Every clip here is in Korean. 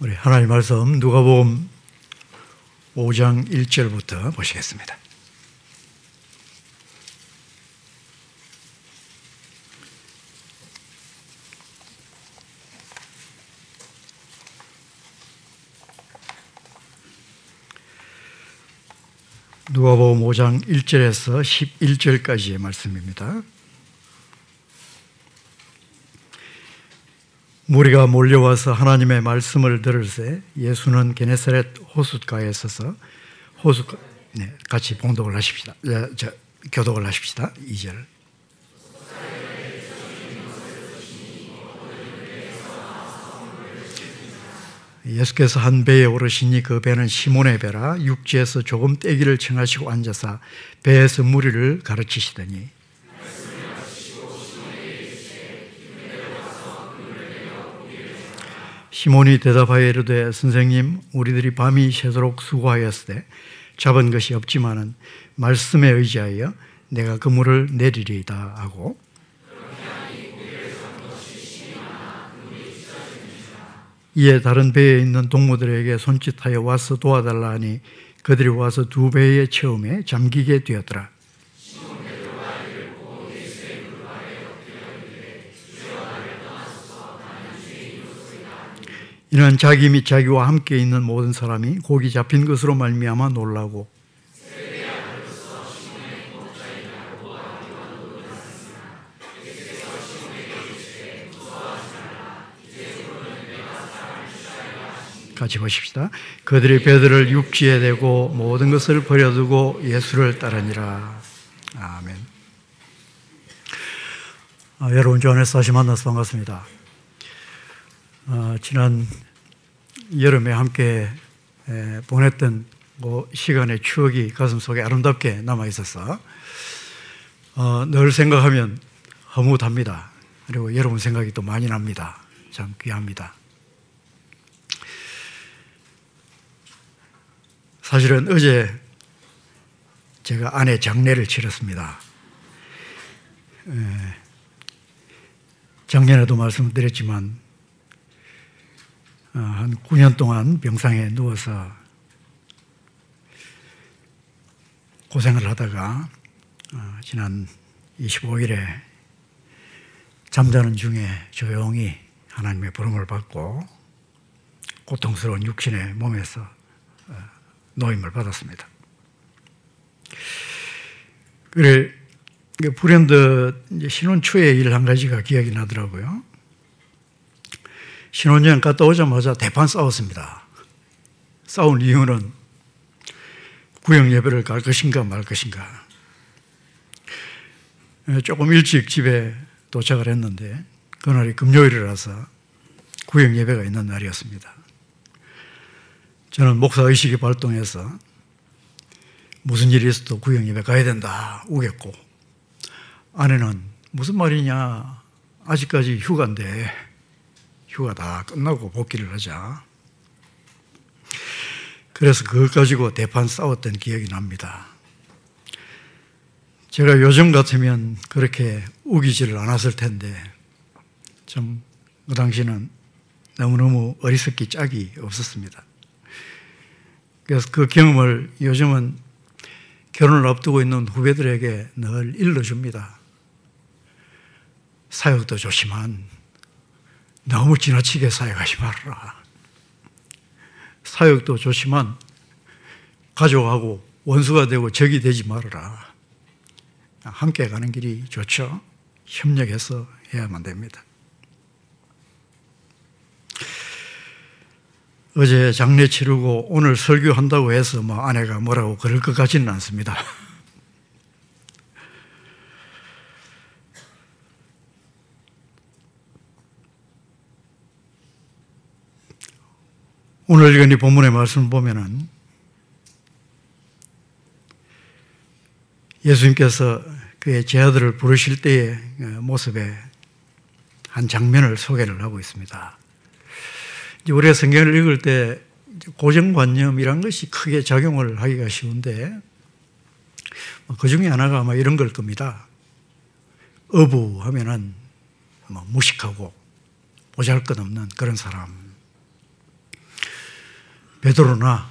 우리 하나님 말씀 누가복음 5장 1절부터 보시겠습니다. 누가복음 5장 1절에서 11절까지의 말씀입니다. 무리가 몰려와서 하나님의 말씀을 들을새 예수는 게네사렛 호숫가에 서서 호숫 네, 같이 봉독을 하십시다. 저, 저, 교독을 하십시다. 2절. 예수께서 한 배에 오르시니 그 배는 시몬의 배라 육지에서 조금 떼기를 청하시고 앉아서 배에서 무리를 가르치시더니 시몬이 대답하여 이르되 선생님 우리들이 밤이 새도록 수고하였으되 잡은 것이 없지만은 말씀에 의지하여 내가 그물을 내리리이다 하고 이에 다른 배에 있는 동무들에게 손짓하여 와서 도와달라 하니 그들이 와서 두 배의 처음에 잠기게 되었더라. 이는 자기 및 자기와 함께 있는 모든 사람이 고기 잡힌 것으로 말미암아 놀라고 같이 보십시다. 그들이 배들을 육지에 대고 모든 것을 버려두고 예수를 따르니라. 아멘. 아, 여러분 주 안에서 다시 만나서 반갑습니다. 어, 지난 여름에 함께 에, 보냈던 그 시간의 추억이 가슴 속에 아름답게 남아 있어서 어, 늘 생각하면 허무합니다. 그리고 여러분 생각이 또 많이 납니다. 참 귀합니다. 사실은 어제 제가 아내 장례를 치렀습니다. 작년에도 말씀드렸지만 어, 한 9년 동안 병상에 누워서 고생을 하다가 어, 지난 25일에 잠자는 중에 조용히 하나님의 부름을 받고 고통스러운 육신의 몸에서 어, 노임을 받았습니다. 그래 불현듯 신혼 초에 일 한 가지가 기억이 나더라고요. 신혼여행 갔다 오자마자 대판 싸웠습니다. 싸운 이유는 구역 예배를 갈 것인가 말 것인가. 조금 일찍 집에 도착을 했는데 그날이 금요일이라서 구역 예배가 있는 날이었습니다. 저는 목사 의식이 발동해서 무슨 일이 있어도 구역 예배 가야 된다 우겼고 아내는 무슨 말이냐 아직까지 휴가인데 휴가 다 끝나고 복귀를 하자. 그래서 그걸 가지고 대판 싸웠던 기억이 납니다. 제가 요즘 같으면 그렇게 우기지를 않았을 텐데, 좀, 그 당시는 너무너무 어리석기 짝이 없었습니다. 그래서 그 경험을 요즘은 결혼을 앞두고 있는 후배들에게 늘 일러줍니다. 사역도 좋지만 너무 지나치게 사역하지 말아라. 사역도 좋지만 가족하고 원수가 되고 적이 되지 말아라. 함께 가는 길이 좋죠. 협력해서 해야만 됩니다. 어제 장례 치르고 오늘 설교한다고 해서 뭐 아내가 뭐라고 그럴 것 같지는 않습니다. 오늘 읽은 이 본문의 말씀을 보면은 예수님께서 그의 제자들을 부르실 때의 모습의 한 장면을 소개를 하고 있습니다. 우리가 성경을 읽을 때 고정관념이란 것이 크게 작용을 하기가 쉬운데 뭐그 중에 하나가 아마 이런 걸 겁니다. 어부 하면은 뭐 무식하고 보잘것없는 그런 사람. 베드로나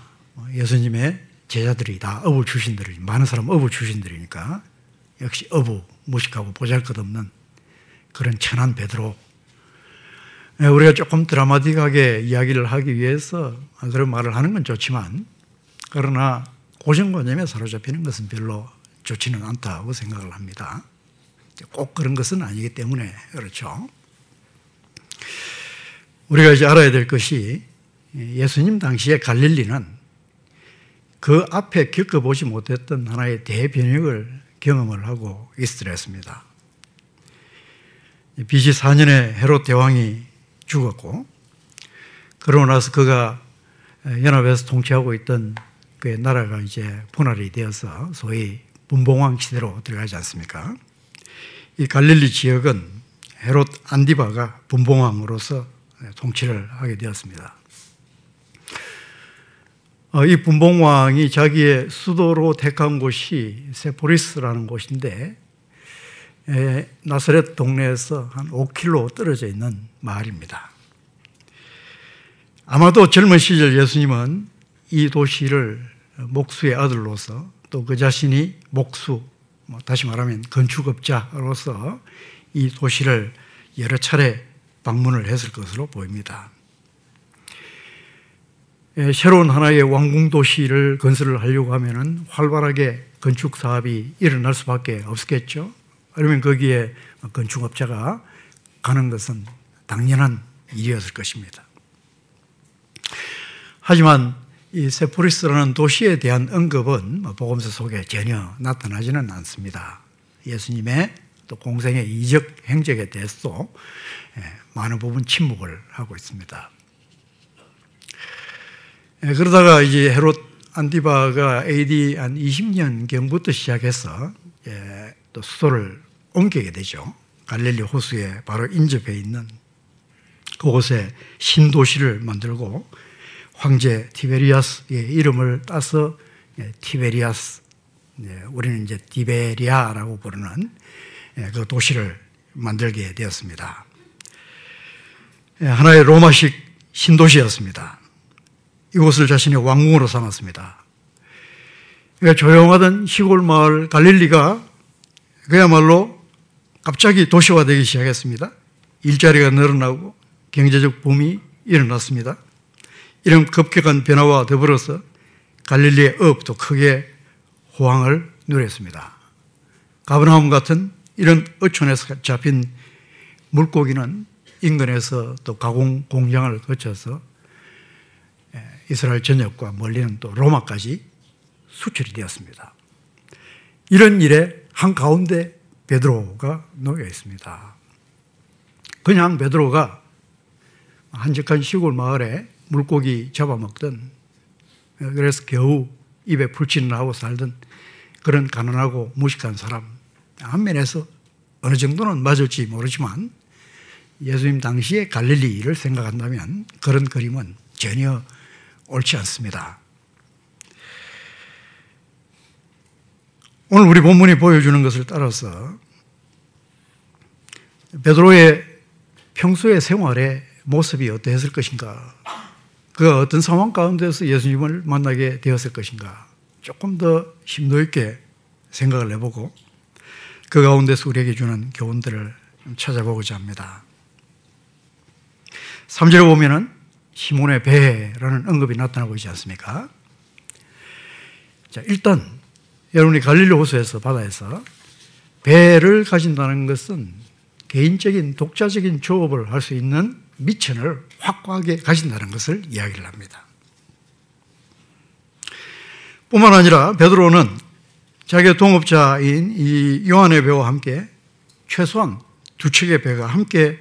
예수님의 제자들이 다 어부 출신들이 많은 사람 어부 출신들이니까 역시 어부 무식하고 보잘것없는 그런 천한 베드로 예, 우리가 조금 드라마틱하게 이야기를 하기 위해서 그런 말을 하는 건 좋지만 그러나 고정관념에 사로잡히는 것은 별로 좋지는 않다고 생각을 합니다. 꼭 그런 것은 아니기 때문에 그렇죠. 우리가 이제 알아야 될 것이 예수님 당시에 갈릴리는 그 앞에 겪어보지 못했던 하나의 대변혁을 경험을 하고 있으랬습니다. BC 4년에 헤롯 대왕이 죽었고 그러고 나서 그가 연합에서 통치하고 있던 그 나라가 이제 분할이 되어서 소위 분봉왕 시대로 들어가지 않습니까? 이 갈릴리 지역은 헤롯 안디바가 분봉왕으로서 통치를 하게 되었습니다. 어, 이 분봉왕이 자기의 수도로 택한 곳이 세포리스라는 곳인데 나사렛 동네에서 한 5km 떨어져 있는 마을입니다. 아마도 젊은 시절 예수님은 이 도시를 목수의 아들로서 또 그 자신이 목수, 뭐 다시 말하면 건축업자로서 이 도시를 여러 차례 방문을 했을 것으로 보입니다. 새로운 하나의 왕궁 도시를 건설을 하려고 하면은 활발하게 건축 사업이 일어날 수밖에 없겠죠. 그러면 거기에 건축업자가 가는 것은 당연한 일이었을 것입니다. 하지만 이 세포리스라는 도시에 대한 언급은 뭐 복음서 속에 전혀 나타나지는 않습니다. 예수님의 또 공생의 이적 행적에 대해서도 예, 많은 부분 침묵을 하고 있습니다. 예, 그러다가 이제 헤롯 안티바가 AD 한 20년 경부터 시작해서 예, 또 수도를 옮기게 되죠. 갈릴리 호수에 바로 인접해 있는 그곳에 신도시를 만들고 황제 티베리아스의 이름을 따서 예, 티베리아스, 예, 우리는 이제 디베리아라고 부르는 예, 그 도시를 만들게 되었습니다. 하나의 로마식 신도시였습니다. 이곳을 자신의 왕궁으로 삼았습니다. 조용하던 시골 마을 갈릴리가 그야말로 갑자기 도시화되기 시작했습니다. 일자리가 늘어나고 경제적 붐이 일어났습니다. 이런 급격한 변화와 더불어서 갈릴리의 업도 크게 호황을 누렸습니다. 가브나움 같은 이런 어촌에서 잡힌 물고기는 인근에서 또 가공 공장을 거쳐서 예, 이스라엘 전역과 멀리는 또 로마까지 수출이 되었습니다. 이런 일에 한 가운데 베드로가 놓여 있습니다. 그냥 베드로가 한적한 시골 마을에 물고기 잡아먹던 그래서 겨우 입에 풀칠을 하고 살던 그런 가난하고 무식한 사람 한 면에서 어느 정도는 맞을지 모르지만 예수님 당시에 갈릴리를 생각한다면 그런 그림은 전혀 옳지 않습니다. 오늘 우리 본문이 보여주는 것을 따라서 베드로의 평소의 생활의 모습이 어떠했을 것인가 그 어떤 상황 가운데서 예수님을 만나게 되었을 것인가 조금 더 심도 있게 생각을 해보고 그 가운데서 우리에게 주는 교훈들을 찾아보고자 합니다. 3절에 보면은 시몬의 배라는 언급이 나타나고 있지 않습니까? 자, 일단 여러분이 갈릴리 호수에서 바다에서 배를 가진다는 것은 개인적인 독자적인 조업을 할 수 있는 미천을 확고하게 가진다는 것을 이야기를 합니다. 뿐만 아니라 베드로는 자기의 동업자인 이 요한의 배와 함께 최소한 두 척의 배가 함께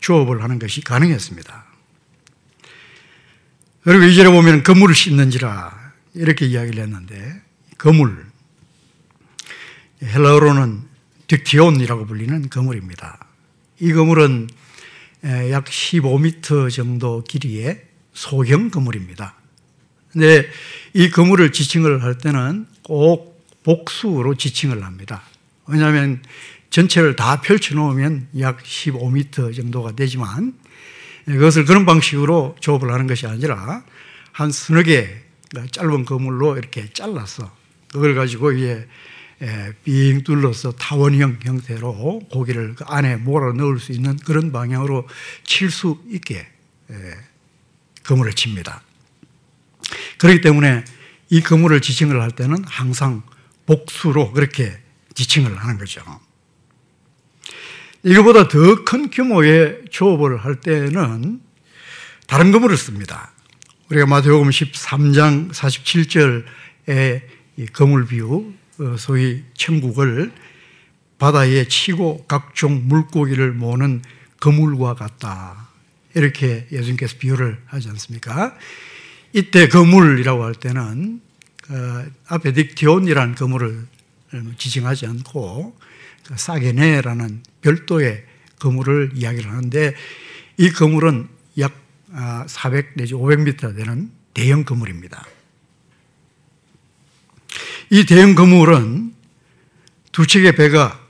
조업을 하는 것이 가능했습니다. 그리고 이절에 보면 그물을 씻는지라 이렇게 이야기를 했는데 그물 헬라어로는 딕티온이라고 불리는 그물입니다. 이 그물은 약 15m 정도 길이의 소형 그물입니다. 근데 이 그물을 지칭을 할 때는 꼭 복수로 지칭을 합니다. 왜냐하면 전체를 다 펼쳐놓으면 약 15m 정도가 되지만 그것을 그런 방식으로 조업을 하는 것이 아니라 한 서너 개 짧은 그물로 이렇게 잘라서 그걸 가지고 이제 빙 둘러서 타원형 형태로 고기를 그 안에 몰아 넣을 수 있는 그런 방향으로 칠 수 있게 그물을 칩니다. 그렇기 때문에 이 그물을 지칭을 할 때는 항상 복수로 그렇게 지칭을 하는 거죠. 이거보다 더 큰 규모의 조업을 할 때는 다른 그물을 씁니다. 우리가 마태복음 13장 47절에 그물 비유, 어, 소위 천국을 바다에 치고 각종 물고기를 모는 그물과 같다. 이렇게 예수님께서 비유를 하지 않습니까? 이때 그물이라고 할 때는 어, 앞에 딕티온이라는 그물을 지칭하지 않고 그 사게네라는 별도의 그물을 이야기를 하는데 이 그물은 약 400 아, 내지 500m 되는 대형 그물입니다. 이 대형 그물은 두 척의 배가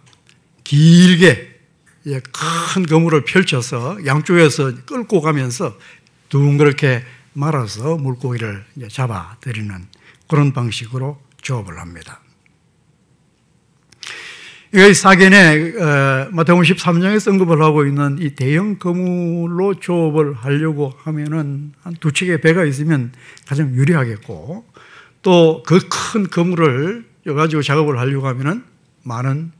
길게 큰 그물을 펼쳐서 양쪽에서 끌고 가면서 둥그렇게 말아서 물고기를 잡아들이는 그런 방식으로 조업을 합니다. 이 사견에 어, 마태복음 13장에 언급을 하고 있는 이 대형 그물로 조업을 하려고 하면은 한 두 척의 배가 있으면 가장 유리하겠고 또 그큰 그물을 가지고 작업을 하려고 하면은 많은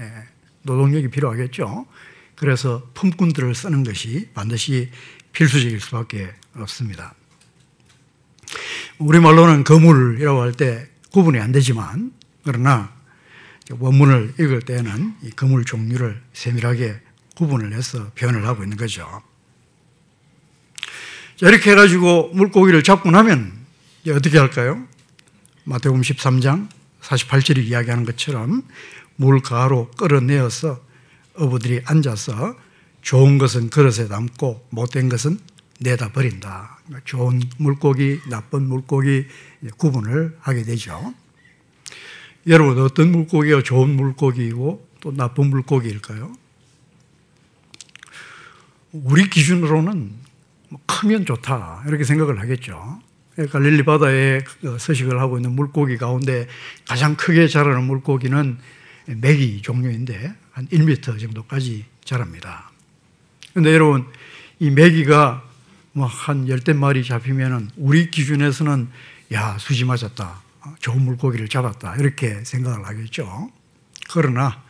예, 노동력이 필요하겠죠. 그래서 품꾼들을 쓰는 것이 반드시 필수적일 수밖에 없습니다. 우리말로는 거물이라고 할 때 구분이 안 되지만 그러나 원문을 읽을 때는 이 거물 종류를 세밀하게 구분을 해서 표현을 하고 있는 거죠. 이렇게 해가지고 물고기를 잡고 나면 어떻게 할까요? 마태복음 13장 48절이 이야기하는 것처럼 물가로 끌어내어서 어부들이 앉아서 좋은 것은 그릇에 담고 못된 것은 내다 버린다. 좋은 물고기, 나쁜 물고기 구분을 하게 되죠. 여러분, 어떤 물고기가 좋은 물고기이고 또 나쁜 물고기일까요? 우리 기준으로는 뭐 크면 좋다. 이렇게 생각을 하겠죠. 갈릴리 바다에 그 서식을 하고 있는 물고기 가운데 가장 크게 자라는 물고기는 메기 종류인데 한 1m 정도까지 자랍니다. 근데 여러분, 이 메기가 뭐한 열대 마리 잡히면은 우리 기준에서는 야, 수지 맞았다. 좋은 물고기를 잡았다. 이렇게 생각을 하겠죠. 그러나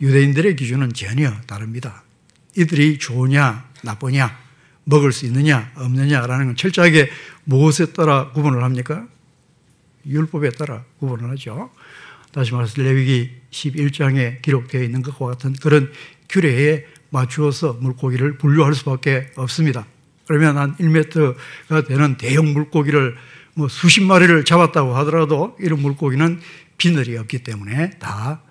유대인들의 기준은 전혀 다릅니다. 이들이 좋으냐, 나쁘냐, 먹을 수 있느냐, 없느냐라는 건 철저하게 무엇에 따라 구분을 합니까? 율법에 따라 구분을 하죠. 다시 말해서 레위기 11장에 기록되어 있는 것과 같은 그런 규례에 맞추어서 물고기를 분류할 수밖에 없습니다. 그러면 한 1m가 되는 대형 물고기를 뭐 수십 마리를 잡았다고 하더라도 이런 물고기는 비늘이 없기 때문에 다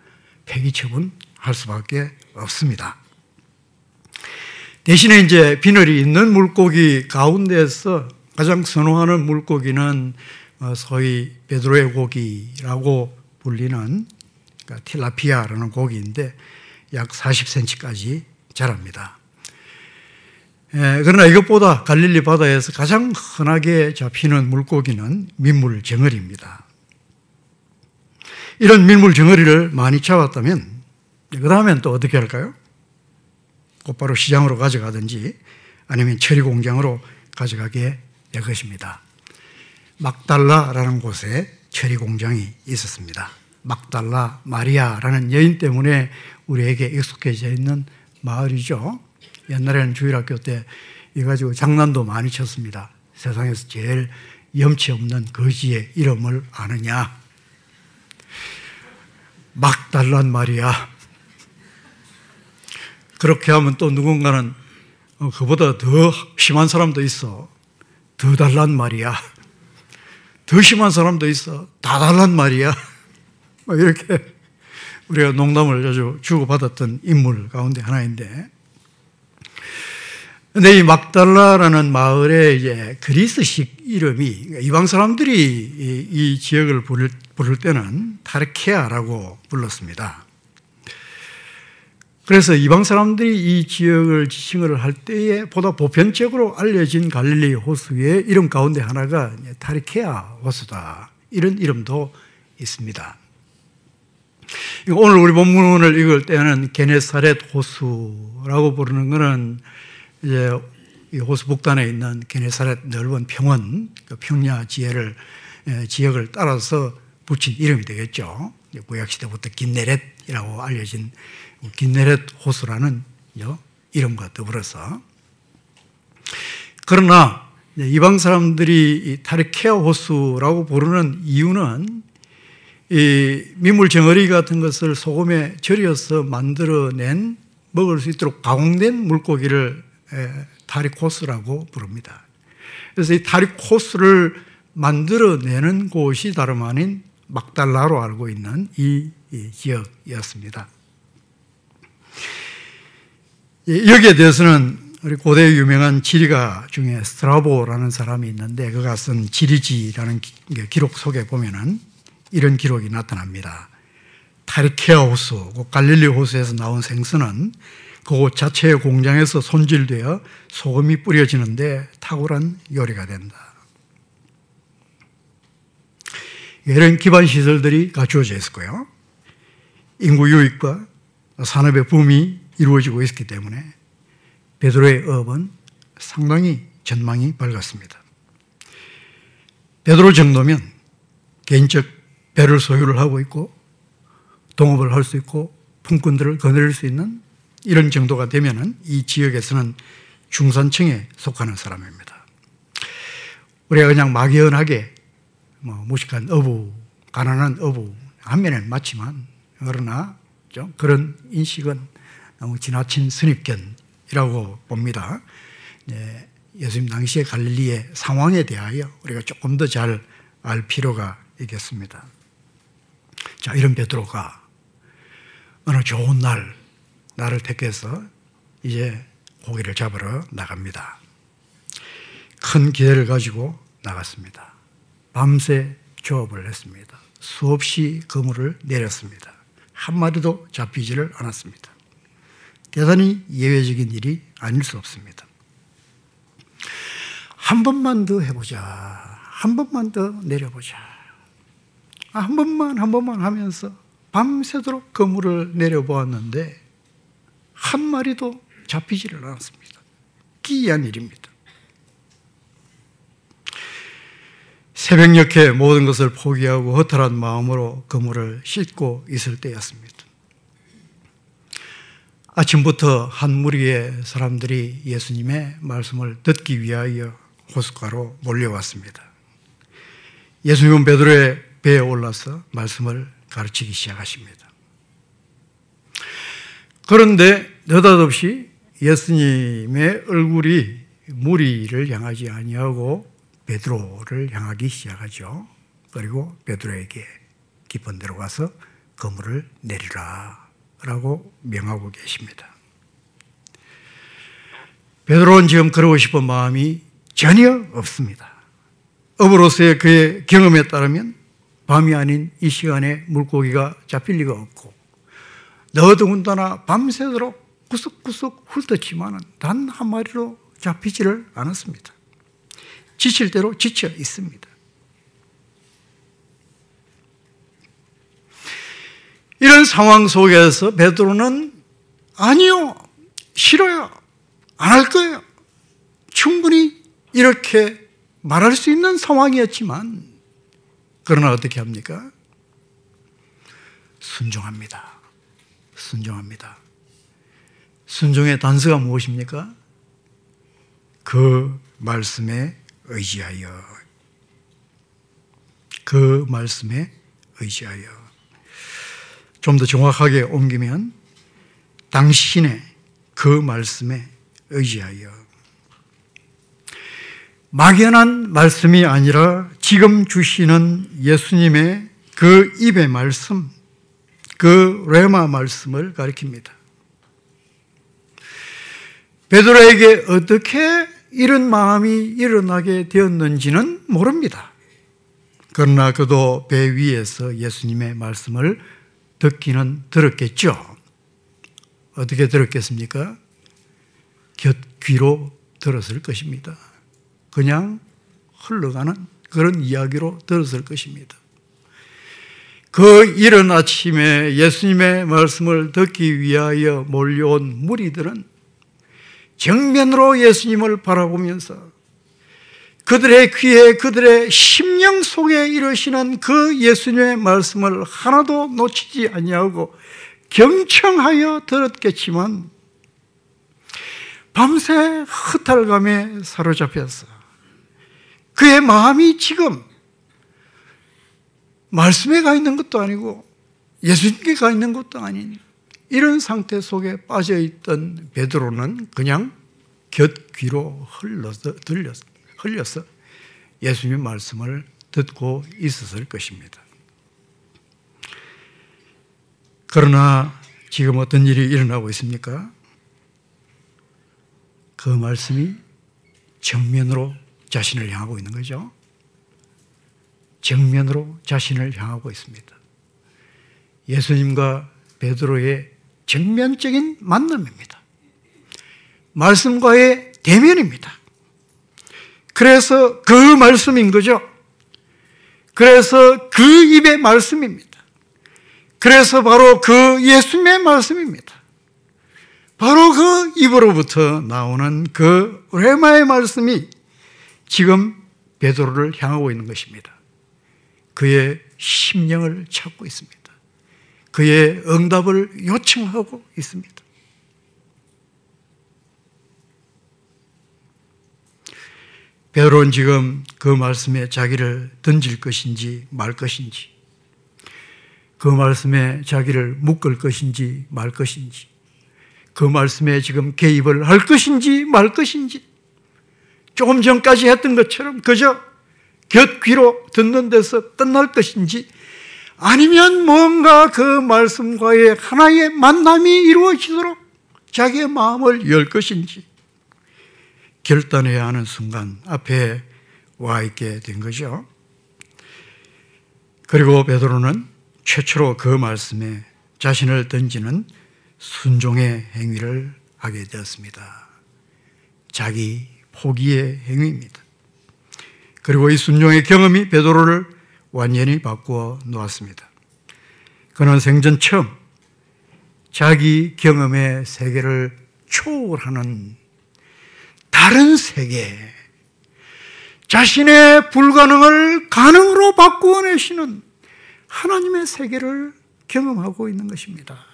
폐기 처분할 수밖에 없습니다. 대신에 이제 비늘이 있는 물고기 가운데서 가장 선호하는 물고기는 어, 소위 베드로의 고기라고 불리는 그러니까 틸라피아라는 고기인데 약 40cm까지 자랍니다. 예, 그러나 이것보다 갈릴리 바다에서 가장 흔하게 잡히는 물고기는 민물 정어리입니다. 이런 민물 정어리를 많이 잡았다면 그 다음엔 또 어떻게 할까요? 곧바로 시장으로 가져가든지 아니면 처리 공장으로 가져가게 될 것입니다. 막달라라는 곳에 처리 공장이 있었습니다. 막달라 마리아라는 여인 때문에 우리에게 익숙해져 있는 마을이죠. 옛날에는 주일학교 때 이 가지고 장난도 많이 쳤습니다. 세상에서 제일 염치 없는 거지의 이름을 아느냐? 막 달란 말이야. 그렇게 하면 또 누군가는 어, 그보다 더 심한 사람도 있어. 더 달란 말이야. 더 심한 사람도 있어. 다 달란 말이야. 뭐 이렇게 우리가 농담을 자주 주고받았던 인물 가운데 하나인데 근데 이 막달라라는 마을의 이제 그리스식 이름이 이방 사람들이 이, 이 지역을 부를, 부를 때는 타르케아라고 불렀습니다. 그래서 이방 사람들이 이 지역을 지칭을 할 때에 보다 보편적으로 알려진 갈릴리 호수의 이름 가운데 하나가 타리케아 호수다. 이런 이름도 있습니다. 오늘 우리 본문을 읽을 때는 게네사렛 호수라고 부르는 것은 이제 이 호수 북단에 있는 게네사렛 넓은 평원, 그 평야 지혜를 지역을 따라서 붙인 이름이 되겠죠. 구약 시대부터 긴네렛이라고 알려진 긴네렛 호수라는 이름과 더불어서 그러나 이방 사람들이 타르케아 호수라고 부르는 이유는 이 민물 정어리 같은 것을 소금에 절여서 만들어낸 먹을 수 있도록 가공된 물고기를 타리코스라고 부릅니다. 그래서 이 타리코스를 만들어내는 곳이 다름 아닌 막달라로 알고 있는 이, 지역이었습니다. 여기에 대해서는 우리 고대 유명한 지리가 중에 스트라보라는 사람이 있는데 그가 쓴 지리지라는 기록 속에 보면은 이런 기록이 나타납니다. 타리케아 호수, 그 갈릴리 호수에서 나온 생선은 그곳 자체의 공장에서 손질되어 소금이 뿌려지는데 탁월한 요리가 된다. 이런 기반 시설들이 갖추어져 있었고요. 인구 유익과 산업의 붐이 이루어지고 있었기 때문에 베드로의 업은 상당히 전망이 밝았습니다. 베드로 정도면 개인적 배를 소유를 하고 있고 동업을 할 수 있고 품꾼들을 거느릴 수 있는 이런 정도가 되면은 이 지역에서는 중산층에 속하는 사람입니다. 우리가 그냥 막연하게 뭐 무식한 어부, 가난한 어부 한 면은 맞지만 그러나 좀 그런 인식은 너무 지나친 선입견이라고 봅니다. 네, 예수님 당시의 갈릴리의 상황에 대하여 우리가 조금 더 잘 알 필요가 있겠습니다. 자, 이런 베드로가 어느 좋은 날 나를 택해서 이제 고기를 잡으러 나갑니다. 큰 기대를 가지고 나갔습니다. 밤새 조업을 했습니다. 수없이 그물을 내렸습니다. 한 마리도 잡히지를 않았습니다. 대단히 예외적인 일이 아닐 수 없습니다. 한 번만 더 해보자. 한 번만 더 내려보자. 한 번만 한 번만 하면서 밤새도록 그물을 내려보았는데 한 마리도 잡히지를 않았습니다. 기이한 일입니다. 새벽녘에 모든 것을 포기하고 허탈한 마음으로 그물을 싣고 있을 때였습니다. 아침부터 한 무리의 사람들이 예수님의 말씀을 듣기 위하여 호숫가로 몰려왔습니다. 예수님은 베드로의 배에 올라서 말씀을 가르치기 시작하십니다. 그런데 느닷없이 예수님의 얼굴이 무리를 향하지 아니하고 베드로를 향하기 시작하죠. 그리고 베드로에게 깊은 데로 가서 그물을 내리라 라고 명하고 계십니다. 베드로는 지금 그러고 싶은 마음이 전혀 없습니다. 업으로서의 그의 경험에 따르면 밤이 아닌 이 시간에 물고기가 잡힐 리가 없고 너더군다나 밤새도록 구석구석 훑었지만 단 한 마리로 잡히지를 않았습니다. 지칠 대로 지쳐 있습니다. 이런 상황 속에서 베드로는 아니요, 싫어요, 안 할 거예요. 충분히 이렇게 말할 수 있는 상황이었지만 그러나 어떻게 합니까? 순종합니다. 순종합니다. 순종의 단서가 무엇입니까? 그 말씀에 의지하여. 그 말씀에 의지하여. 좀 더 정확하게 옮기면 당신의 그 말씀에 의지하여. 막연한 말씀이 아니라 지금 주시는 예수님의 그 입의 말씀, 그 레마 말씀을 가리킵니다. 베드로에게 어떻게 이런 마음이 일어나게 되었는지는 모릅니다. 그러나 그도 배 위에서 예수님의 말씀을 듣기는 들었겠죠. 어떻게 들었겠습니까? 곁 귀로 들었을 것입니다. 그냥 흘러가는 그런 이야기로 들었을 것입니다. 그 이른 아침에 예수님의 말씀을 듣기 위하여 몰려온 무리들은 정면으로 예수님을 바라보면서 그들의 귀에 그들의 심령 속에 이르시는 그 예수님의 말씀을 하나도 놓치지 아니하고 경청하여 들었겠지만 밤새 흩탈감에 사로잡혔어. 그의 마음이 지금 말씀에 가 있는 것도 아니고 예수님께 가 있는 것도 아닌 이런 상태 속에 빠져 있던 베드로는 그냥 곁귀로 흘러서 들려서 흘려서 예수님 말씀을 듣고 있었을 것입니다. 그러나 지금 어떤 일이 일어나고 있습니까? 그 말씀이 정면으로 자신을 향하고 있는 거죠. 정면으로 자신을 향하고 있습니다. 예수님과 베드로의 정면적인 만남입니다. 말씀과의 대면입니다. 그래서 그 말씀인 거죠. 그래서 그 입의 말씀입니다. 그래서 바로 그 예수님의 말씀입니다. 바로 그 입으로부터 나오는 그 레마의 말씀이 지금 베드로를 향하고 있는 것입니다. 그의 심령을 찾고 있습니다. 그의 응답을 요청하고 있습니다. 베드로는 지금 그 말씀에 자기를 던질 것인지 말 것인지, 그 말씀에 자기를 묶을 것인지 말 것인지, 그 말씀에 지금 개입을 할 것인지 말 것인지, 조금 전까지 했던 것처럼 그저 곁귀로 듣는 데서 끝날 것인지, 아니면 뭔가 그 말씀과의 하나의 만남이 이루어지도록 자기의 마음을 열 것인지, 결단해야 하는 순간 앞에 와 있게 된 거죠. 그리고 베드로는 최초로 그 말씀에 자신을 던지는 순종의 행위를 하게 되었습니다. 자기 포기의 행위입니다. 그리고 이 순종의 경험이 베드로를 완전히 바꾸어 놓았습니다. 그는 생전 처음 자기 경험의 세계를 초월하는 다른 세계, 자신의 불가능을 가능으로 바꾸어 내시는 하나님의 세계를 경험하고 있는 것입니다.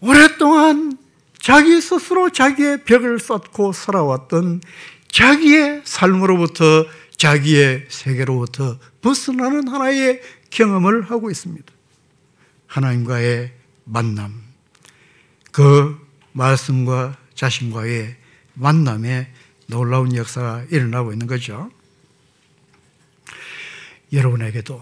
오랫동안 자기 스스로 자기의 벽을 쌓고 살아왔던 자기의 삶으로부터 자기의 세계로부터 벗어나는 하나의 경험을 하고 있습니다. 하나님과의 만남, 그 말씀과 자신과의 만남에 놀라운 역사가 일어나고 있는 거죠. 여러분에게도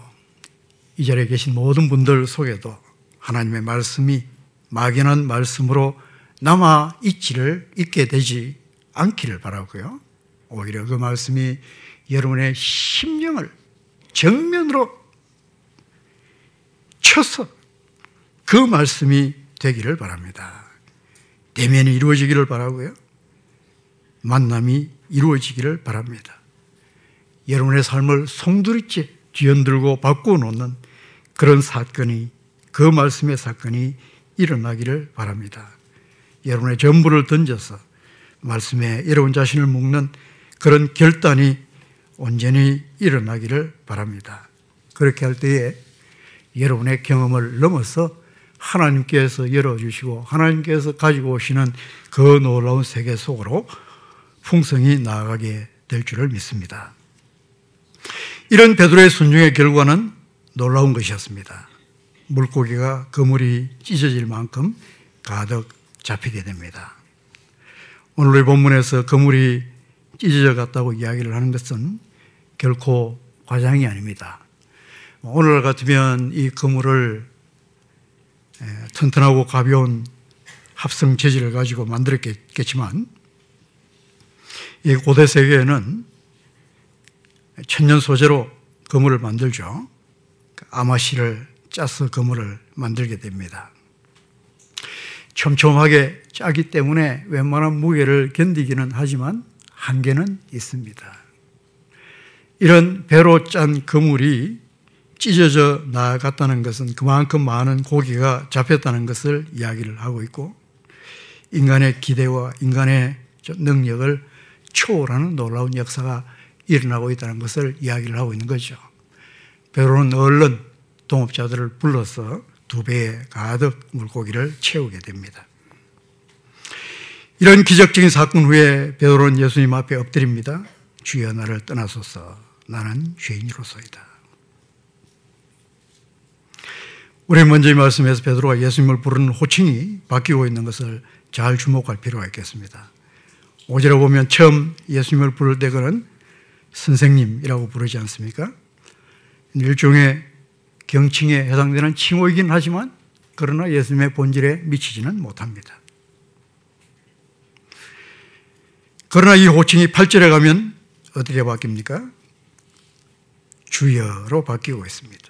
이 자리에 계신 모든 분들 속에도 하나님의 말씀이 막연한 말씀으로 남아 있지를 있게 되지 않기를 바라고요. 오히려 그 말씀이 여러분의 심령을 정면으로 쳐서 그 말씀이 되기를 바랍니다. 대면이 이루어지기를 바라고요. 만남이 이루어지기를 바랍니다. 여러분의 삶을 송두리째 뒤흔들고 바꾸어 놓는 그런 사건이 그 말씀의 사건이 일어나기를 바랍니다. 여러분의 전부를 던져서 말씀에 여러분 자신을 묶는 그런 결단이 온전히 일어나기를 바랍니다. 그렇게 할 때에 여러분의 경험을 넘어서 하나님께서 열어주시고 하나님께서 가지고 오시는 그 놀라운 세계 속으로 풍성이 나아가게 될 줄을 믿습니다. 이런 베드로의 순종의 결과는 놀라운 것이었습니다. 물고기가 그물이 찢어질 만큼 가득 잡히게 됩니다. 오늘의 본문에서 그물이 찢어져 갔다고 이야기를 하는 것은 결코 과장이 아닙니다. 오늘 같으면 이 그물을 튼튼하고 가벼운 합성 재질을 가지고 만들었겠지만 이 고대 세계에는 천년 소재로 그물을 만들죠. 아마씨를 짜서 그물을 만들게 됩니다. 촘촘하게 짜기 때문에 웬만한 무게를 견디기는 하지만 한계는 있습니다. 이런 배로 짠 그물이 찢어져 나갔다는 것은 그만큼 많은 고기가 잡혔다는 것을 이야기를 하고 있고 인간의 기대와 인간의 능력을 초월하는 놀라운 역사가 일어나고 있다는 것을 이야기를 하고 있는 거죠. 베로는 얼른 동업자들을 불러서 두 배에 가득 물고기를 채우게 됩니다. 이런 기적적인 사건 후에 베드로는 예수님 앞에 엎드립니다. 주여 나를 떠나소서 나는 죄인으로서이다. 우리 먼저 이 말씀에서 베드로가 예수님을 부르는 호칭이 바뀌고 있는 것을 잘 주목할 필요가 있겠습니다. 오지로 보면 처음 예수님을 부를 때 그는 선생님이라고 부르지 않습니까? 일종의 경칭에 해당되는 칭호이긴 하지만 그러나 예수님의 본질에 미치지는 못합니다. 그러나 이 호칭이 8절에 가면 어떻게 바뀝니까? 주여로 바뀌고 있습니다.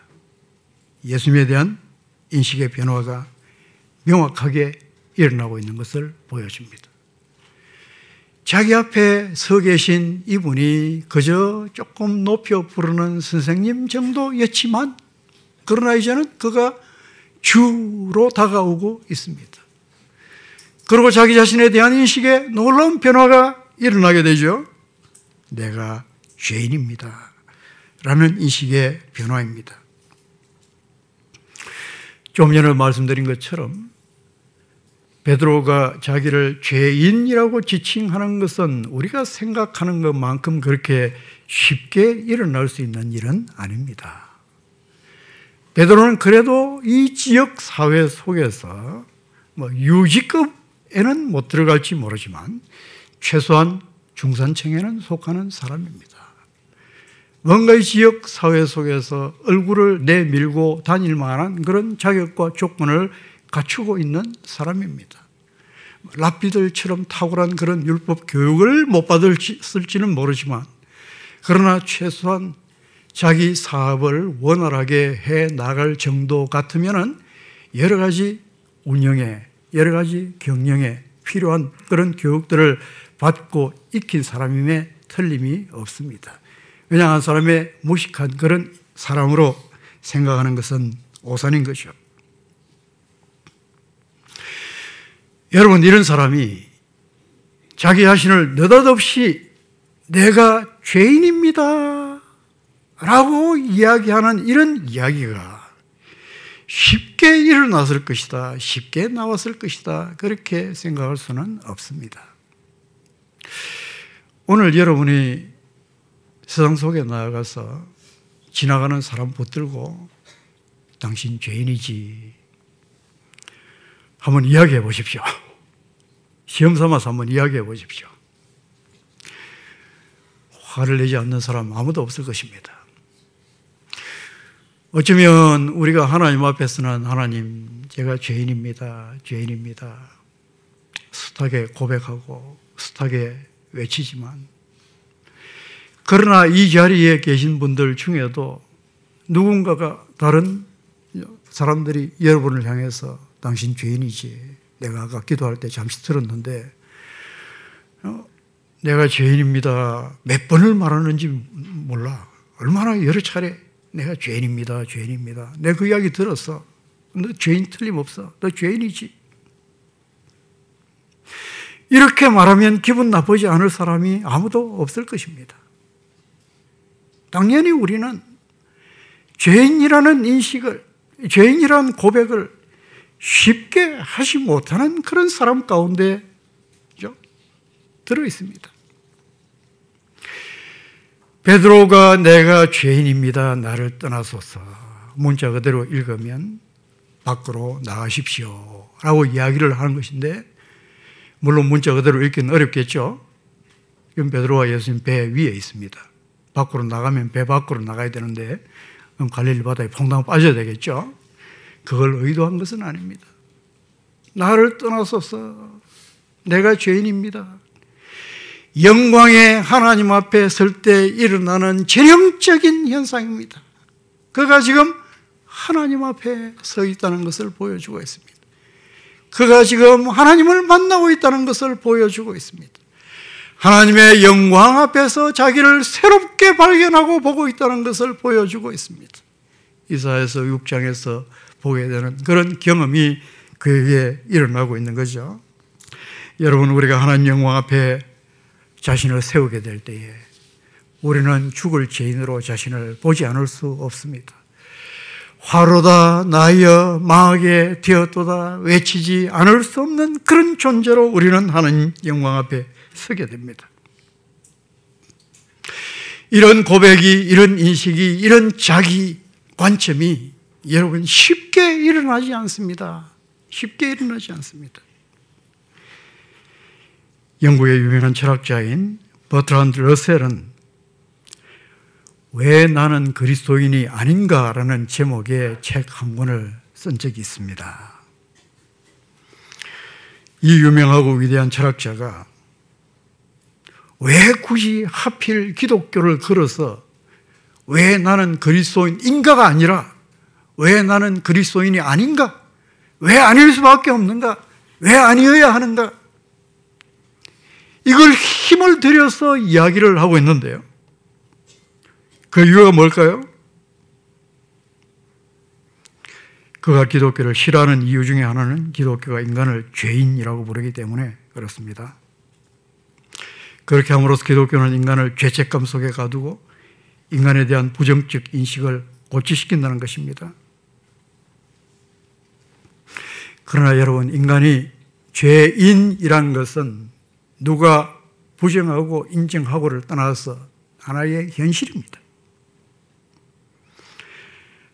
예수님에 대한 인식의 변화가 명확하게 일어나고 있는 것을 보여줍니다. 자기 앞에 서 계신 이분이 그저 조금 높여 부르는 선생님 정도였지만 그러나 이제는 그가 주로 다가오고 있습니다. 그리고 자기 자신에 대한 인식에 놀라운 변화가 일어나게 되죠. 내가 죄인입니다. 라는 인식의 변화입니다. 좀 전에 말씀드린 것처럼 베드로가 자기를 죄인이라고 지칭하는 것은 우리가 생각하는 것만큼 그렇게 쉽게 일어날 수 있는 일은 아닙니다. 베드로는 그래도 이 지역 사회 속에서 뭐 유지급에는 못 들어갈지 모르지만 최소한 중산층에는 속하는 사람입니다. 뭔가 이 지역 사회 속에서 얼굴을 내밀고 다닐 만한 그런 자격과 조건을 갖추고 있는 사람입니다. 랍비들처럼 탁월한 그런 율법 교육을 못 받을지는 모르지만 그러나 최소한 자기 사업을 원활하게 해 나갈 정도 같으면 여러 가지 운영에 여러 가지 경영에 필요한 그런 교육들을 받고 익힌 사람임에 틀림이 없습니다. 왜냐하면 사람의 무식한 그런 사람으로 생각하는 것은 오산인 거죠. 여러분, 이런 사람이 자기 자신을 느닷없이 내가 죄인입니다. 라고 이야기하는 이런 이야기가 쉽게 일어났을 것이다. 쉽게 나왔을 것이다. 그렇게 생각할 수는 없습니다. 오늘 여러분이 세상 속에 나아가서 지나가는 사람 붙들고 당신 죄인이지. 한번 이야기해 보십시오. 시험 삼아서 한번 이야기해 보십시오. 화를 내지 않는 사람 아무도 없을 것입니다. 어쩌면 우리가 하나님 앞에서는 하나님, 제가 죄인입니다. 죄인입니다. 숱하게 고백하고 숱하게 외치지만 그러나 이 자리에 계신 분들 중에도 누군가가 다른 사람들이 여러분을 향해서 당신 죄인이지. 내가 아까 기도할 때 잠시 들었는데, 어, 내가 죄인입니다. 몇 번을 말하는지 몰라. 얼마나 여러 차례 내가 죄인입니다. 죄인입니다. 내가 그 이야기 들었어. 너 죄인 틀림없어. 너 죄인이지. 이렇게 말하면 기분 나쁘지 않을 사람이 아무도 없을 것입니다. 당연히 우리는 죄인이라는 인식을, 죄인이라는 고백을 쉽게 하지 못하는 그런 사람 가운데 들어 있습니다. 베드로가 내가 죄인입니다. 나를 떠나소서. 문자 그대로 읽으면 밖으로 나가십시오. 라고 이야기를 하는 것인데, 물론 문자 그대로 읽기는 어렵겠죠? 이건 베드로와 예수님 배 위에 있습니다. 밖으로 나가면 배 밖으로 나가야 되는데 그럼 갈릴리 바다에 퐁당 빠져야 되겠죠. 그걸 의도한 것은 아닙니다. 나를 떠나소서 내가 죄인입니다. 영광의 하나님 앞에 설 때 일어나는 전형적인 현상입니다. 그가 지금 하나님 앞에 서 있다는 것을 보여주고 있습니다. 그가 지금 하나님을 만나고 있다는 것을 보여주고 있습니다. 하나님의 영광 앞에서 자기를 새롭게 발견하고 보고 있다는 것을 보여주고 있습니다. 이사에서 6장에서 보게 되는 그런 경험이 그에게 일어나고 있는 거죠. 여러분, 우리가 하나님 영광 앞에 자신을 세우게 될 때에 우리는 죽을 죄인으로 자신을 보지 않을 수 없습니다. 화로다 나여 망하게 되었도다 외치지 않을 수 없는 그런 존재로 우리는 하나님 영광 앞에 서게 됩니다. 이런 고백이, 이런 인식이, 이런 자기 관점이 여러분 쉽게 일어나지 않습니다. 쉽게 일어나지 않습니다. 영국의 유명한 철학자인 버트란드 러셀은 왜 나는 그리스도인이 아닌가라는 제목의 책 한 권을 쓴 적이 있습니다. 이 유명하고 위대한 철학자가 왜 굳이 하필 기독교를 걸어서 왜 나는 그리스도인인가가 아니라 왜 나는 그리스도인이 아닌가? 왜 아닐 수밖에 없는가? 왜 아니어야 하는가? 이걸 힘을 들여서 이야기를 하고 있는데요. 그 이유가 뭘까요? 그가 기독교를 싫어하는 이유 중에 하나는 기독교가 인간을 죄인이라고 부르기 때문에 그렇습니다. 그렇게 함으로써 기독교는 인간을 죄책감 속에 가두고 인간에 대한 부정적 인식을 고치시킨다는 것입니다. 그러나 여러분, 인간이 죄인이란 것은 누가 부정하고 인정하고를 떠나서 하나의 현실입니다.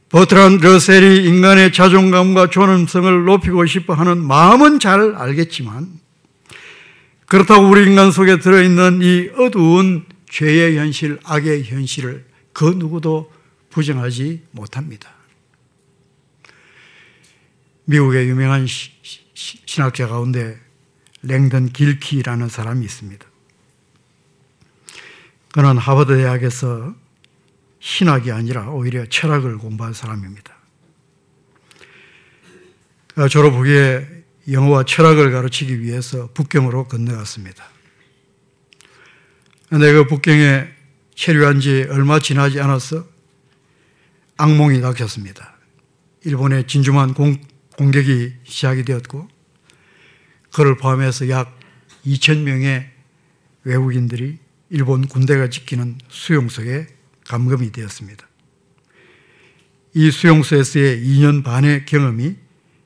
버트란 러셀이 인간의 자존감과 존엄성을 높이고 싶어 하는 마음은 잘 알겠지만 그렇다고 우리 인간 속에 들어있는 이 어두운 죄의 현실, 악의 현실을 그 누구도 부정하지 못합니다. 미국의 유명한 신학자 가운데 랭던 길키라는 사람이 있습니다. 그는 하버드 대학에서 신학이 아니라 오히려 철학을 공부한 사람입니다. 졸업 후에 영어와 철학을 가르치기 위해서 북경으로 건너갔습니다. 그런데 그 북경에 체류한 지 얼마 지나지 않아서 악몽이 닥쳤습니다. 일본의 진주만 공, 공격이 시작이 되었고 그를 포함해서 약 2천 명의 외국인들이 일본 군대가 지키는 수용소에 감금이 되었습니다. 이 수용소에서의 2년 반의 경험이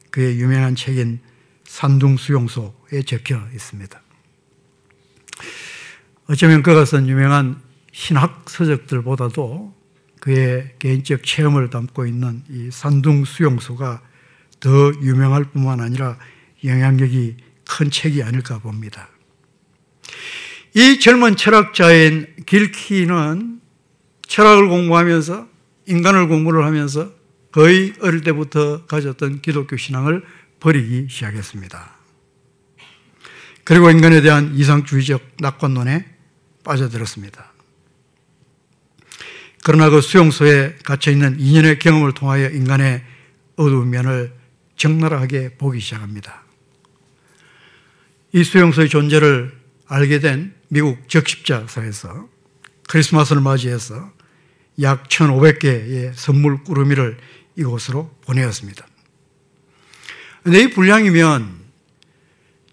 그의 유명한 책인 산둥 수용소에 적혀 있습니다. 어쩌면 쓴 유명한 신학 서적들보다도 그의 개인적 체험을 담고 있는 이 산둥 수용소가 더 유명할 뿐만 아니라 영향력이 큰 책이 아닐까 봅니다. 이 젊은 철학자인 길키는 철학을 공부하면서 인간을 공부를 하면서 거의 어릴 때부터 가졌던 기독교 신앙을 버리기 시작했습니다. 그리고 인간에 대한 이상주의적 낙관론에 빠져들었습니다. 그러나 그 수용소에 갇혀있는 2년의 경험을 통하여 인간의 어두운 면을 적나라하게 보기 시작합니다. 이 수용소의 존재를 알게 된 미국 적십자사에서 크리스마스를 맞이해서 약 1,500개의 선물 꾸러미를 이곳으로 보내었습니다. 근데 이 분량이면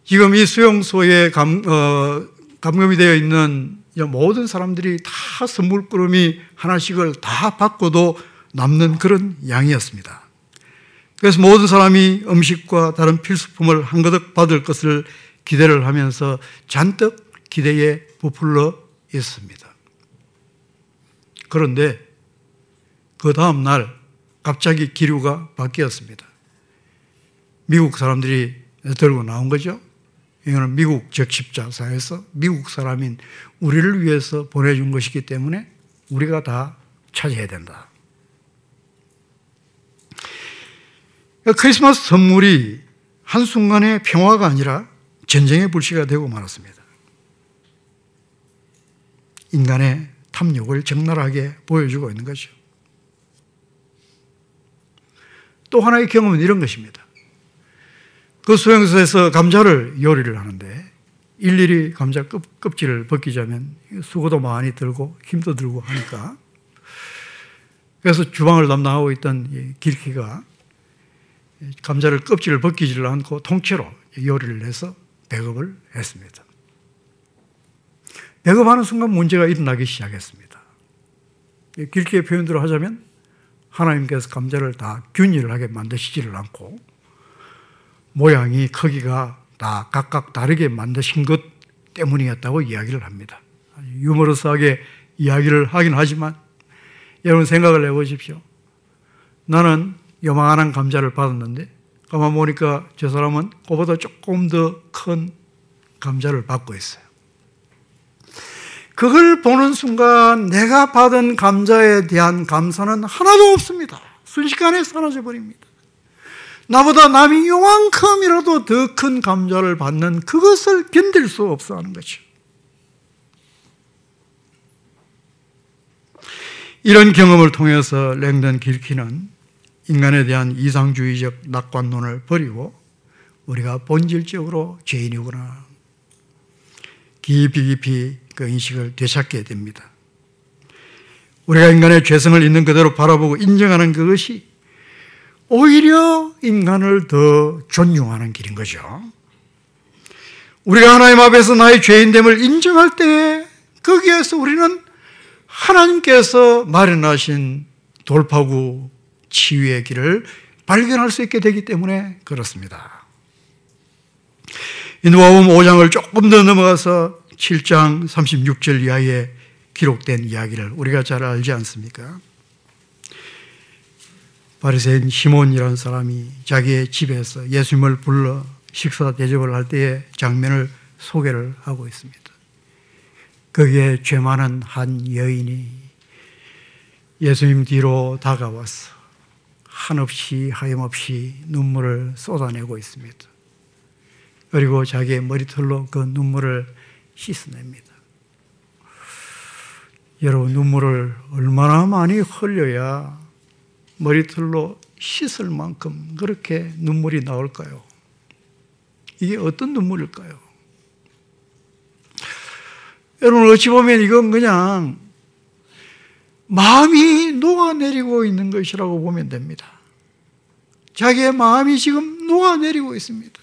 지금 이 수용소에 감, 어, 감금이 되어 있는 모든 사람들이 다 선물 꾸러미 하나씩을 다 받고도 남는 그런 양이었습니다. 그래서 모든 사람이 음식과 다른 필수품을 한가득 받을 것을 기대를 하면서 잔뜩 기대에 부풀러 있습니다. 그런데 그 다음 날 갑자기 기류가 바뀌었습니다. 미국 사람들이 들고 나온 거죠. 이거는 미국 적십자사에서 미국 사람인 우리를 위해서 보내준 것이기 때문에 우리가 다 차지해야 된다. 크리스마스 선물이 한순간의 평화가 아니라 전쟁의 불씨가 되고 말았습니다. 인간의 탐욕을 적나라하게 보여주고 있는 거죠. 또 하나의 경험은 이런 것입니다. 그 수용소에서 감자를 요리를 하는데 일일이 감자 껍, 껍질을 벗기자면 수고도 많이 들고 힘도 들고 하니까 그래서 주방을 담당하고 있던 길키가 감자를 껍질을 벗기지를 않고 통째로 요리를 해서 배급을 했습니다. 배급하는 순간 문제가 일어나기 시작했습니다. 길게 표현대로 하자면 하나님께서 감자를 다 균일하게 만드시지를 않고 모양이 크기가 다 각각 다르게 만드신 것 때문이었다고 이야기를 합니다. 유머러스하게 이야기를 하긴 하지만 여러분 생각을 해보십시오. 나는 요만한 감자를 받았는데 가만 보니까 저 사람은 그보다 조금 더 큰 감자를 받고 있어요. 그걸 보는 순간 내가 받은 감자에 대한 감사는 하나도 없습니다. 순식간에 사라져 버립니다. 나보다 남이 요만큼이라도 더 큰 감자를 받는 그것을 견딜 수 없어 하는 거죠. 이런 경험을 통해서 랭던 길키는 인간에 대한 이상주의적 낙관론을 버리고 우리가 본질적으로 죄인이구나. 깊이 깊이 그 인식을 되찾게 됩니다. 우리가 인간의 죄성을 있는 그대로 바라보고 인정하는 그것이 오히려 인간을 더 존중하는 길인 거죠. 우리가 하나님 앞에서 나의 죄인됨을 인정할 때 거기에서 우리는 하나님께서 마련하신 돌파구 치유의 길을 발견할 수 있게 되기 때문에 그렇습니다. 이 누가복음 5장을 조금 더 넘어가서 7장 36절 이하에 기록된 이야기를 우리가 잘 알지 않습니까? 바리새인 시몬이라는 사람이 자기의 집에서 예수님을 불러 식사 대접을 할 때의 장면을 소개를 하고 있습니다. 거기에 죄 많은 한 여인이 예수님 뒤로 다가와서 한없이 하염없이 눈물을 쏟아내고 있습니다. 그리고 자기의 머리털로 그 눈물을 씻어냅니다. 여러분, 눈물을 얼마나 많이 흘려야 머리털로 씻을 만큼 그렇게 눈물이 나올까요? 이게 어떤 눈물일까요? 여러분, 어찌 보면 이건 그냥 마음이 녹아내리고 있는 것이라고 보면 됩니다. 자기의 마음이 지금 녹아내리고 있습니다.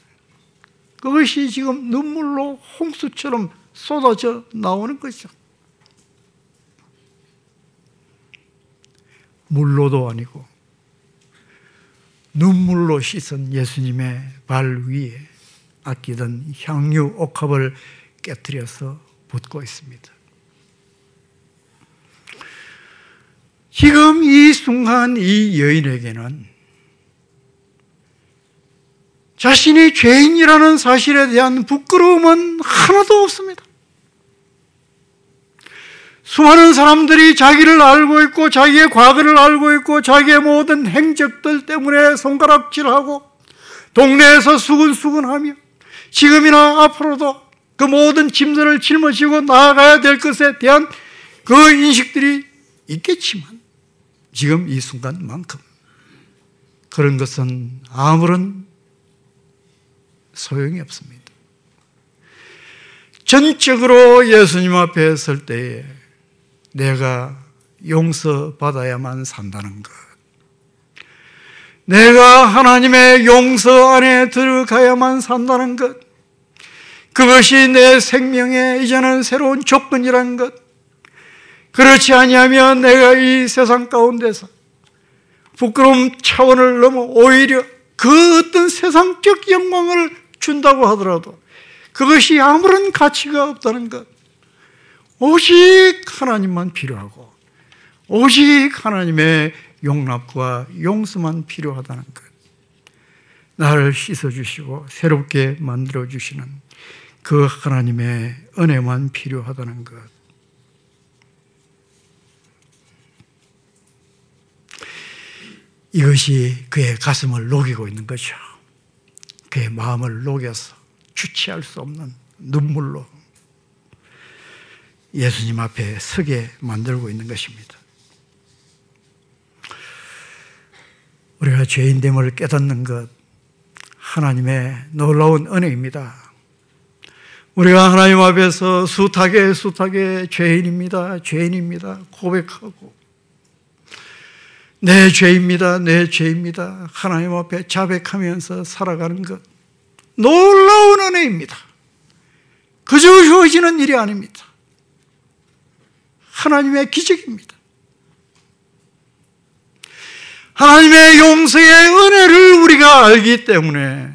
그것이 지금 눈물로 홍수처럼 쏟아져 나오는 것이죠. 물로도 아니고 눈물로 씻은 예수님의 발 위에 아끼던 향유 옥합을 깨뜨려서 붓고 있습니다. 지금 이 순간 이 여인에게는 자신이 죄인이라는 사실에 대한 부끄러움은 하나도 없습니다. 수많은 사람들이 자기를 알고 있고 자기의 과거를 알고 있고 자기의 모든 행적들 때문에 손가락질하고 동네에서 수근수근하며 지금이나 앞으로도 그 모든 짐들을 짊어지고 나아가야 될 것에 대한 그 인식들이 있겠지만 지금 이 순간만큼 그런 것은 아무런 소용이 없습니다. 전적으로 예수님 앞에 설 때에 내가 용서받아야만 산다는 것. 내가 하나님의 용서 안에 들어가야만 산다는 것. 그것이 내 생명의 이제는 새로운 조건이라는 것. 그렇지 아니하면 내가 이 세상 가운데서 부끄러움 차원을 넘어 오히려 그 어떤 세상적 영광을 준다고 하더라도 그것이 아무런 가치가 없다는 것. 오직 하나님만 필요하고 오직 하나님의 용납과 용서만 필요하다는 것. 나를 씻어주시고 새롭게 만들어주시는 그 하나님의 은혜만 필요하다는 것. 이것이 그의 가슴을 녹이고 있는 거죠. 그의 마음을 녹여서 주체할 수 없는 눈물로 예수님 앞에 서게 만들고 있는 것입니다. 우리가 죄인됨을 깨닫는 것 하나님의 놀라운 은혜입니다. 우리가 하나님 앞에서 숱하게 숱하게 죄인입니다. 죄인입니다. 고백하고 내 죄입니다. 내 죄입니다. 하나님 앞에 자백하면서 살아가는 것 놀라운 은혜입니다. 그저 주어지는 일이 아닙니다. 하나님의 기적입니다. 하나님의 용서의 은혜를 우리가 알기 때문에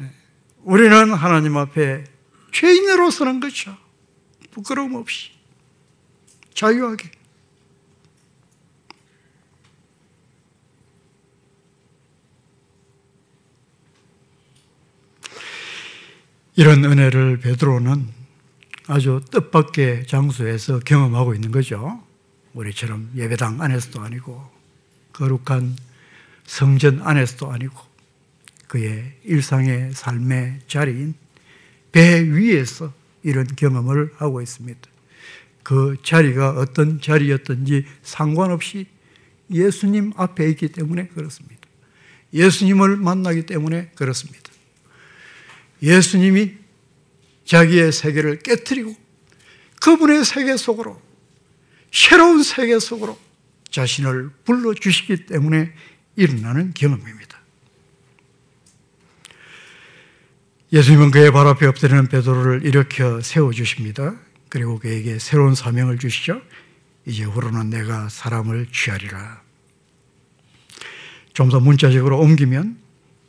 우리는 하나님 앞에 죄인으로 서는 것이죠. 부끄러움 없이 자유하게 이런 은혜를 베드로는 아주 뜻밖의 장소에서 경험하고 있는 거죠. 우리처럼 예배당 안에서도 아니고 거룩한 성전 안에서도 아니고 그의 일상의 삶의 자리인 배 위에서 이런 경험을 하고 있습니다. 그 자리가 어떤 자리였든지 상관없이 예수님 앞에 있기 때문에 그렇습니다. 예수님을 만나기 때문에 그렇습니다. 예수님이 자기의 세계를 깨뜨리고 그분의 세계 속으로 새로운 세계 속으로 자신을 불러주시기 때문에 일어나는 경험입니다. 예수님은 그의 발 앞에 엎드리는 베드로를 일으켜 세워주십니다. 그리고 그에게 새로운 사명을 주시죠. 이제 후로는 내가 사람을 취하리라. 좀 더 문자적으로 옮기면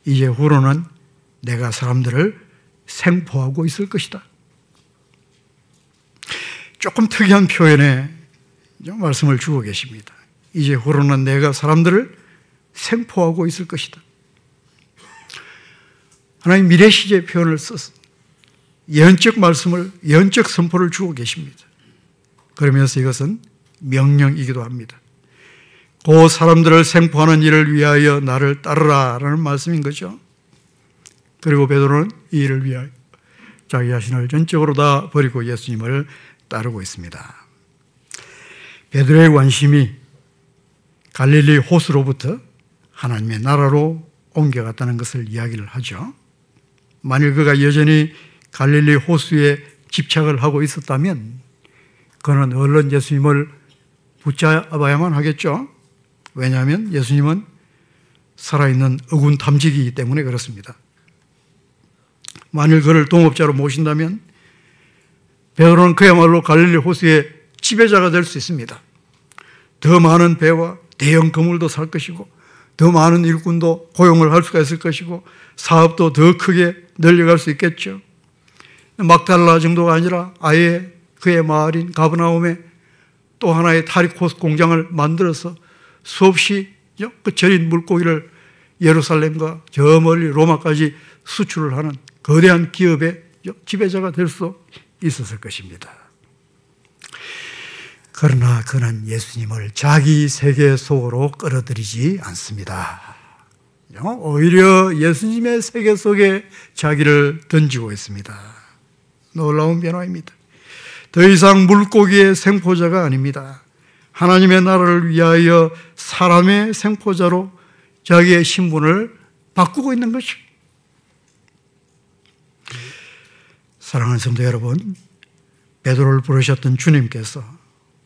이제 후로는 내가 사람들을 생포하고 있을 것이다. 조금 특이한 표현에 말씀을 주고 계십니다. 이제 후로는 내가 사람들을 생포하고 있을 것이다. 하나님 미래 시제 표현을 써서 예언적 말씀을 예언적 선포를 주고 계십니다. 그러면서 이것은 명령이기도 합니다. 그 사람들을 생포하는 일을 위하여 나를 따르라라는 말씀인 거죠. 그리고 베드로는 이 일을 위하여 자기 자신을 전적으로 다 버리고 예수님을 따르고 있습니다. 베드로의 관심이 갈릴리 호수로부터 하나님의 나라로 옮겨갔다는 것을 이야기를 하죠. 만일 그가 여전히 갈릴리 호수에 집착을 하고 있었다면 그는 얼른 예수님을 붙잡아야만 하겠죠. 왜냐하면 예수님은 살아있는 어군 탐지기이기 때문에 그렇습니다. 만일 그를 동업자로 모신다면 베드로는 그야말로 갈릴리 호수의 지배자가 될 수 있습니다. 더 많은 배와 대형 건물도 살 것이고 더 많은 일꾼도 고용을 할 수가 있을 것이고 사업도 더 크게 늘려갈 수 있겠죠. 막달라 정도가 아니라 아예 그의 마을인 가브나움에 또 하나의 타리코스 공장을 만들어서 수없이 그 절인 물고기를 예루살렘과 저 멀리 로마까지 수출을 하는 거대한 기업의 지배자가 될 수 있었을 것입니다. 그러나 그는 예수님을 자기 세계 속으로 끌어들이지 않습니다. 오히려 예수님의 세계 속에 자기를 던지고 있습니다. 놀라운 변화입니다. 더 이상 물고기의 생포자가 아닙니다. 하나님의 나라를 위하여 사람의 생포자로 자기의 신분을 바꾸고 있는 것이 사랑하는 성도 여러분, 베드로를 부르셨던 주님께서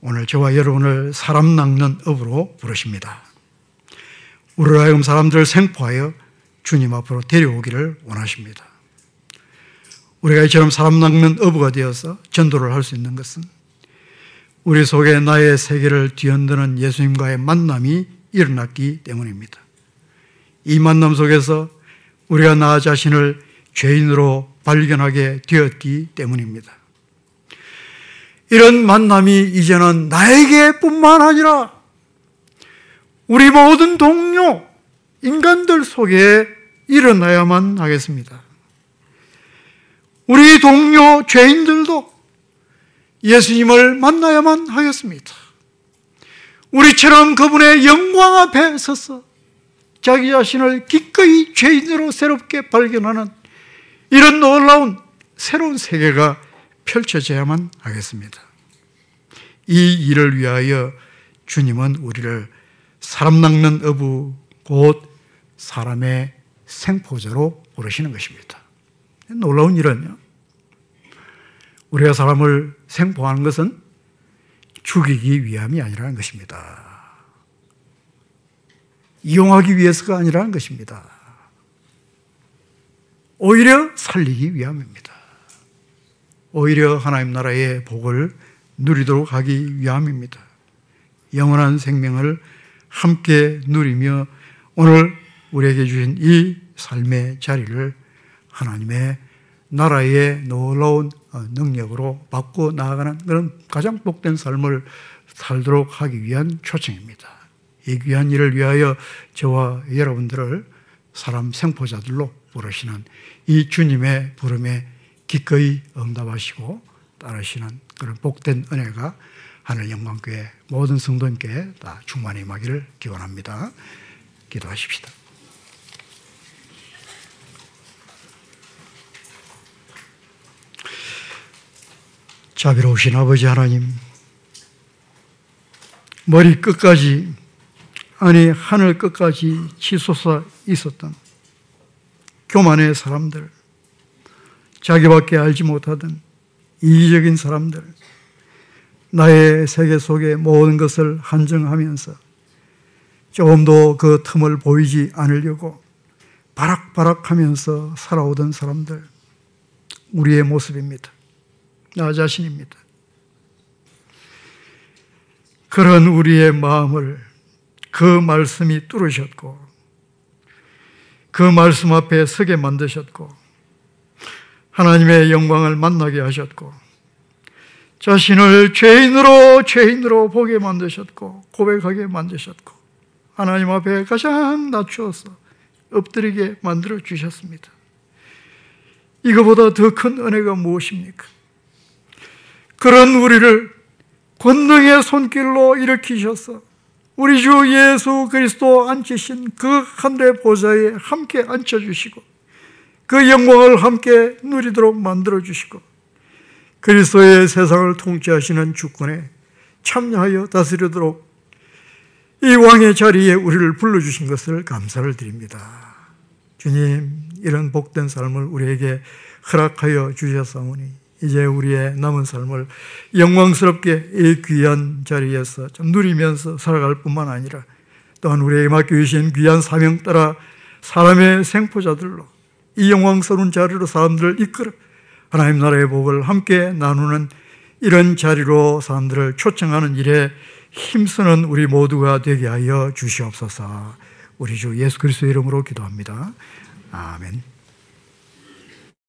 오늘 저와 여러분을 사람 낚는 업으로 부르십니다. 우리로 하여금 사람들을 생포하여 주님 앞으로 데려오기를 원하십니다. 우리가 이처럼 사람 낚는 어부가 되어서 전도를 할 수 있는 것은 우리 속에 나의 세계를 뒤흔드는 예수님과의 만남이 일어났기 때문입니다. 이 만남 속에서 우리가 나 자신을 죄인으로 발견하게 되었기 때문입니다. 이런 만남이 이제는 나에게 뿐만 아니라 우리 모든 동료, 인간들 속에 일어나야만 하겠습니다. 우리 동료 죄인들도 예수님을 만나야만 하겠습니다. 우리처럼 그분의 영광 앞에 서서 자기 자신을 기꺼이 죄인으로 새롭게 발견하는 이런 놀라운 새로운 세계가 펼쳐져야만 하겠습니다. 이 일을 위하여 주님은 우리를 사람 낚는 어부 곧 사람의 생포자로 부르시는 것입니다. 놀라운 일은요. 우리가 사람을 생포하는 것은 죽이기 위함이 아니라는 것입니다. 이용하기 위해서가 아니라는 것입니다. 오히려 살리기 위함입니다. 오히려 하나님 나라의 복을 누리도록 하기 위함입니다. 영원한 생명을 함께 누리며 오늘 우리에게 주신 이 삶의 자리를 하나님의 나라의 놀라운 능력으로 바꿔 나아가는 그런 가장 복된 삶을 살도록 하기 위한 초청입니다. 이 귀한 일을 위하여 저와 여러분들을 사람 생포자들로 부르시는 이 주님의 부름에 기꺼이 응답하시고 따르시는 그런 복된 은혜가 하늘 영광교회 모든 성도님께 다 충만히 임하기를 기원합니다. 기도하십시다. 자비로우신 아버지 하나님, 머리 끝까지, 아니, 하늘 끝까지 치솟아 있었던 교만의 사람들, 자기밖에 알지 못하던 이기적인 사람들, 나의 세계 속의 모든 것을 한정하면서 조금도 그 틈을 보이지 않으려고 바락바락 하면서 살아오던 사람들, 우리의 모습입니다. 나 자신입니다. 그런 우리의 마음을 그 말씀이 뚫으셨고, 그 말씀 앞에 서게 만드셨고, 하나님의 영광을 만나게 하셨고, 자신을 죄인으로 죄인으로 보게 만드셨고, 고백하게 만드셨고, 하나님 앞에 가장 낮추어서 엎드리게 만들어 주셨습니다. 이거보다 더 큰 은혜가 무엇입니까? 그런 우리를 권능의 손길로 일으키셔서 우리 주 예수 그리스도 앉으신 그 하늘의 보좌에 함께 앉혀주시고 그 영광을 함께 누리도록 만들어주시고 그리스도의 세상을 통치하시는 주권에 참여하여 다스리도록 이 왕의 자리에 우리를 불러주신 것을 감사를 드립니다. 주님, 이런 복된 삶을 우리에게 허락하여 주셨사오니 이제 우리의 남은 삶을 영광스럽게 이 귀한 자리에서 좀 누리면서 살아갈 뿐만 아니라 또한 우리에게 맡겨주신 귀한 사명 따라 사람의 생포자들로 이 영광스러운 자리로 사람들을 이끌어 하나님 나라의 복을 함께 나누는 이런 자리로 사람들을 초청하는 일에 힘쓰는 우리 모두가 되게 하여 주시옵소서 우리 주 예수 그리스도 이름으로 기도합니다. 아멘.